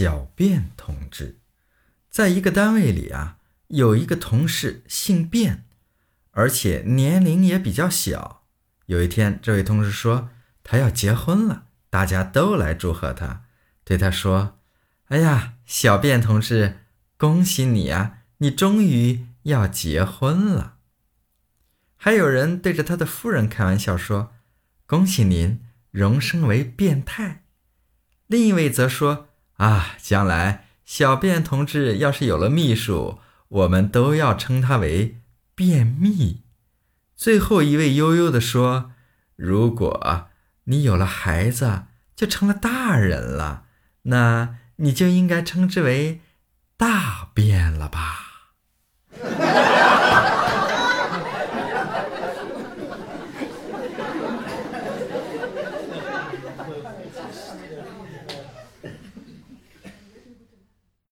小便同志。在一个单位里啊，有一个同事姓卞，而且年龄也比较小。有一天，这位同事说他要结婚了，大家都来祝贺他，对他说：“哎呀，小卞同志，恭喜你啊，你终于要结婚了。”还有人对着他的夫人开玩笑说：“恭喜您荣升为变态。”另一位则说：“啊，将来小便同志要是有了秘书，我们都要称他为便秘。最后一位悠悠地说：“如果你有了孩子，就成了大人了，那你就应该称之为大便了吧。”